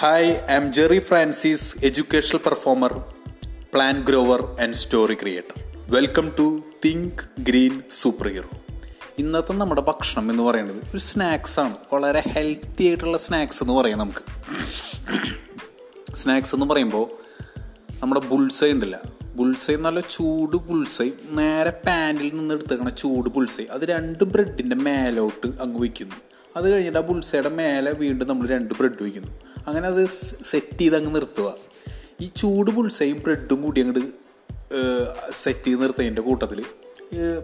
Hi I am Jerry Francis educational performer plan grower and story creator welcome to think green superhero ഇന്നത്തെ നമ്മുടെ ഭക്ഷണം എന്ന് പറയുന്നത് ഒരു സ്നാക്സ് ആണ്. വളരെ ഹെൽത്തി ആയിട്ടുള്ള സ്നാക്സ് എന്ന് പറയാം നമുക്ക്. സ്നാക്സ് എന്ന് പറയുമ്പോൾ നമ്മുടെ ബുൾസൈ ഉണ്ടല്ല. ബുൾസൈ നല്ല ചൂട് ബുൾസൈ നേരെ പാനിൽ നിന്ന് എടുത്തേക്കണ ചൂട് ബുൾസൈ അത് രണ്ട് ബ്രെഡിന്റെ മേലോട്ട് അങ്ങ് വയ്ക്കുന്നു. അത് കഴിഞ്ഞിട്ട് ആ ബുൾസൈയുടെ മേലെ വീണ്ടും നമ്മൾ രണ്ട് ബ്രെഡ് വയ്ക്കുന്നു. അങ്ങനെ അത് സെറ്റ് ചെയ്ത് അങ്ങ് നിർത്തുക ഈ ചൂട് പുൾസയും ബ്രെഡും കൂടി അങ്ങോട്ട് സെറ്റ് ചെയ്ത് നിർത്തതിന്റെ കൂട്ടത്തിൽ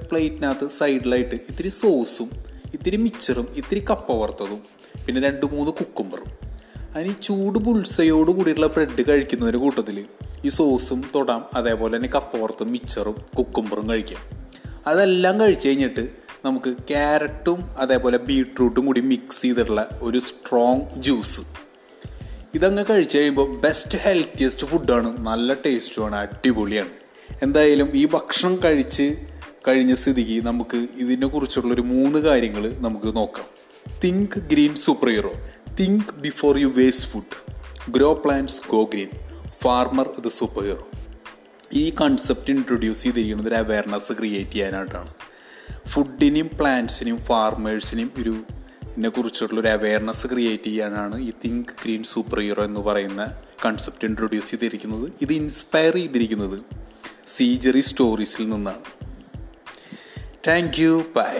പ്ലേറ്റിനകത്ത് സൈഡിലായിട്ട് ഇത്തിരി സോസും ഇത്തിരി മിച്ചറും ഇത്തിരി കപ്പ വറുത്തതും പിന്നെ രണ്ട് മൂന്ന് കുക്കുംബറും അതിന് ഈ ചൂട് പുൾസയോട് കൂടിയിട്ടുള്ള ബ്രെഡ് കഴിക്കുന്നതിന്റെ കൂട്ടത്തിൽ ഈ സോസും തൊടാം അതേപോലെ തന്നെ കപ്പ വറുത്തും മിച്ചറും കുക്കുംബറും കഴിക്കാം. അതെല്ലാം കഴിച്ചു കഴിഞ്ഞിട്ട് നമുക്ക് ക്യാരറ്റും അതേപോലെ ബീട്രൂട്ടും കൂടി മിക്സ് ചെയ്തിട്ടുള്ള ഒരു സ്ട്രോങ് ജ്യൂസ് ഇതങ്ങ് കഴിച്ചു കഴിയുമ്പോൾ ബെസ്റ്റ് ഹെൽത്തിയസ്റ്റ് ഫുഡാണ് നല്ല ടേസ്റ്റുമാണ് അടിപൊളിയാണ്. എന്തായാലും ഈ ഭക്ഷണം കഴിച്ച് കഴിഞ്ഞ സ്ഥിതിക്ക് നമുക്ക് ഇതിനെ കുറിച്ചുള്ള ഒരു മൂന്ന് കാര്യങ്ങൾ നമുക്ക് നോക്കാം. Think green superhero think before you waste food grow plants go green farmer the superhero ഈ കൺസെപ്റ്റ് ഇൻട്രൊഡ്യൂസ് ചെയ്തിരിക്കുന്നത് ഒരു അവയർനെസ് ക്രിയേറ്റ് ചെയ്യാനായിട്ടാണ്. ഫുഡിനെയും പ്ലാന്റ്സിനെയും ഫാർമേഴ്സിനെയും ഒരു ഇതിനെ കുറിച്ചുള്ള ഒരു അവയർനെസ് ക്രിയേറ്റ് ചെയ്യാനാണ് ഈ തിങ്ക് ഗ്രീൻ സൂപ്പർ ഹീറോ എന്ന് പറയുന്ന കൺസെപ്റ്റ് ഇൻട്രൊഡ്യൂസ് ചെയ്തിരിക്കുന്നത്. ഇത് ഇൻസ്പയർ ചെയ്തിരിക്കുന്നത് സീജറി സ്റ്റോറീസിൽ നിന്നാണ്. Thank you by